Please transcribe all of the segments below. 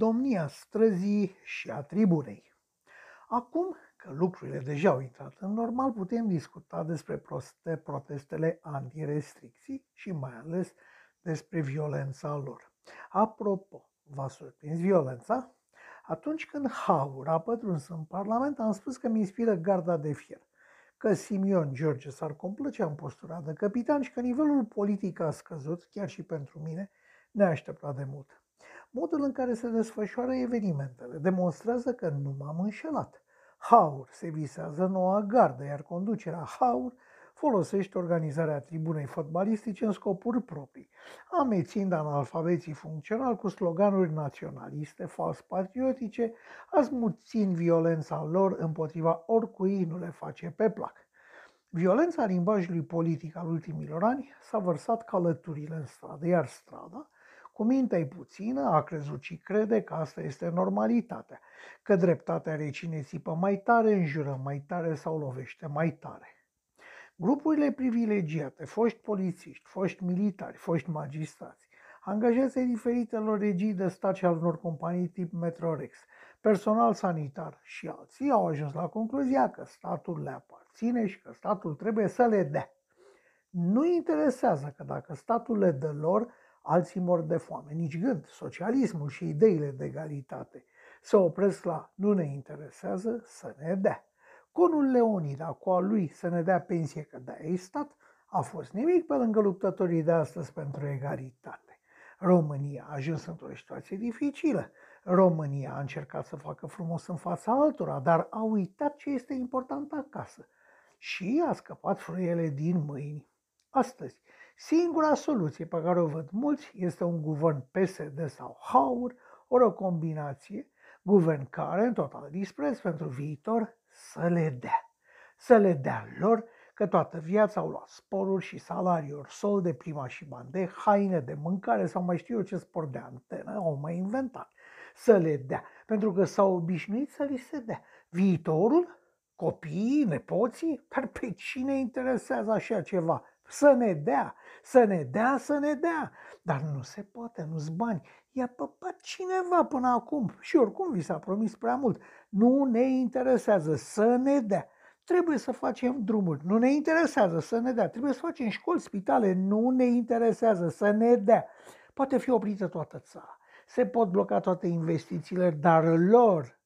domnia străzii și a tribunei. Acum că lucrurile deja au intrat în normal, putem discuta despre proste, protestele antirestricții și mai ales despre violența lor. Apropo, v-a surprins violența? Atunci când Haur a pătruns în Parlament, am spus că mi inspiră garda de fier, că Simion George s-ar complăcea în postura de capitan și că nivelul politic a scăzut, chiar și pentru mine, neașteptat de mult. Modul în care se desfășoară evenimentele demonstrează că nu m-am înșelat. Haur se visează noua gardă, iar conducerea Haur folosește organizarea tribunei fotbalistice în scopuri proprii, amețind analfabeții funcțional cu sloganuri naționaliste, fals patriotice, azmuțind violența lor împotriva oricui nu le face pe plac. Violența limbajului politic al ultimilor ani s-a vărsat călăturile în stradă, iar strada, cu mintea puțină, a crezut și crede că asta este normalitatea, că dreptatea recine țipă mai tare, înjură mai tare sau lovește mai tare. Grupurile privilegiate, foști polițiști, foști militari, foști magistrați, angajați ai diferitelor regii de stat și al unor companii tip Metrorex, personal sanitar și alții au ajuns la concluzia că statul le aparține și că statul trebuie să le dea. Nu interesează că dacă statul le dă lor, alții mor de foame. Nici gând, socialismul și ideile de egalitate se opresc la nu ne interesează să ne dea. Conul Leonida, cu a lui să ne dea pensie că de ai stat, a fost nimic pe lângă luptătorii de astăzi pentru egalitate. România a ajuns într-o situație dificilă. România a încercat să facă frumos în fața altora, dar a uitat ce este important acasă și a scăpat frâiele din mâini. Astăzi, singura soluție pe care o văd mulți este un guvern PSD sau HAUR, ori o combinație, guvern care, în total dispreț pentru viitor, să le dea. Să le dea lor că toată viața au luat sporuri și salariuri, sol de prima și bani de haine, de mâncare sau mai știu eu ce sport de antenă au mai inventat. Să le dea, pentru că s-au obișnuit să li se dea. Viitorul, copiii, nepoții, dar pe cine interesează așa ceva? Să ne dea, să ne dea, să ne dea. Dar nu se poate, nu-ți bani. I-a păpat cineva până acum și oricum vi s-a promis prea mult. Nu ne interesează să ne dea. Trebuie să facem drumuri. Nu ne interesează să ne dea. Trebuie să facem școli, spitale. Nu ne interesează să ne dea. Poate fi oprită toată țara. Se pot bloca toate investițiile, dar lor He,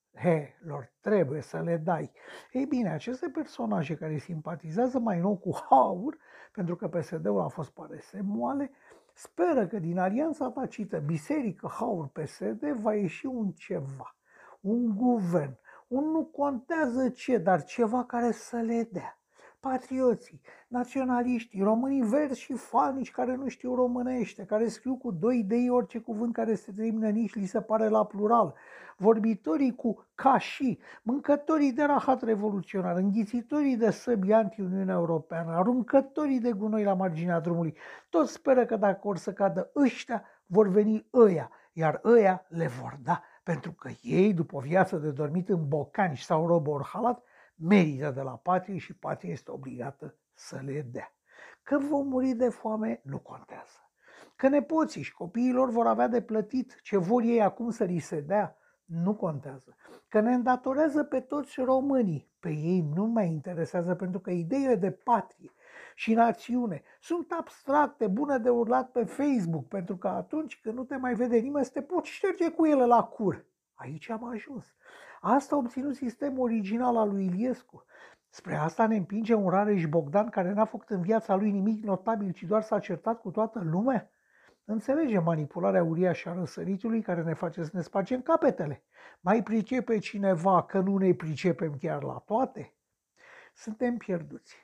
lor trebuie să le dai. Ei bine, aceste personaje care simpatizează mai nou cu Haur, pentru că PSD-ul a fost parese moale, speră că din alianța tacită Biserică Haur PSD va ieși un ceva, un guvern, un nu contează ce, dar ceva care să le dea patrioții, naționaliștii, românii verzi și falnici care nu știu românește, care scriu cu doi idei orice cuvânt care se termină nici li se pare la plural, vorbitorii cu ca și, mâncătorii de rahat revoluționar, înghițitorii de săbi anti-Uniunea Europeană, aruncătorii de gunoi la marginea drumului, toți speră că dacă or să cadă ăștia, vor veni ăia, iar ăia le vor da, pentru că ei, după o viață de dormit în bocani sau robor halat, merită de la patrie și patria este obligată să le dea. Că vom muri de foame, nu contează. Că nepoții și copiilor vor avea de plătit ce vor ei acum să li se dea, nu contează. Că ne îndatorează pe toți românii, pe ei nu mai interesează pentru că ideile de patrie și națiune sunt abstracte, bune de urlat pe Facebook, pentru că atunci când nu te mai vede nimeni, să te poți șterge cu ele la cur. Aici am ajuns. Asta a obținut sistemul original al lui Iliescu. Spre asta ne împinge un Rareș Bogdan care n-a făcut în viața lui nimic notabil, ci doar s-a certat cu toată lumea? Înțelege manipularea uriașă a răsăritului care ne face să ne spacem capetele. Mai pricepe cineva că nu ne pricepem chiar la toate? Suntem pierduți.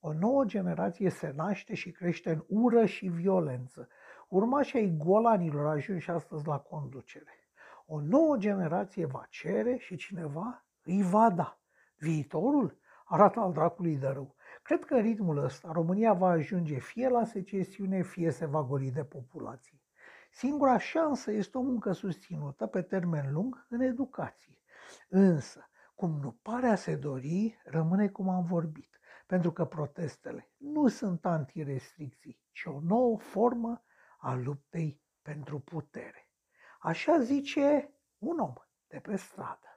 O nouă generație se naște și crește în ură și violență. Urmașii ai golanilor ajunși astăzi la conducere. O nouă generație va cere și cineva îi va da. Viitorul arată al dracului de rău. Cred că în ritmul ăsta România va ajunge fie la secesiune, fie se va goli de populație. Singura șansă este o muncă susținută pe termen lung în educație. Însă, cum nu pare a se dori, rămâne cum am vorbit, pentru că protestele nu sunt antirestricții, ci o nouă formă a luptei pentru putere. Așa zice un om de pe stradă.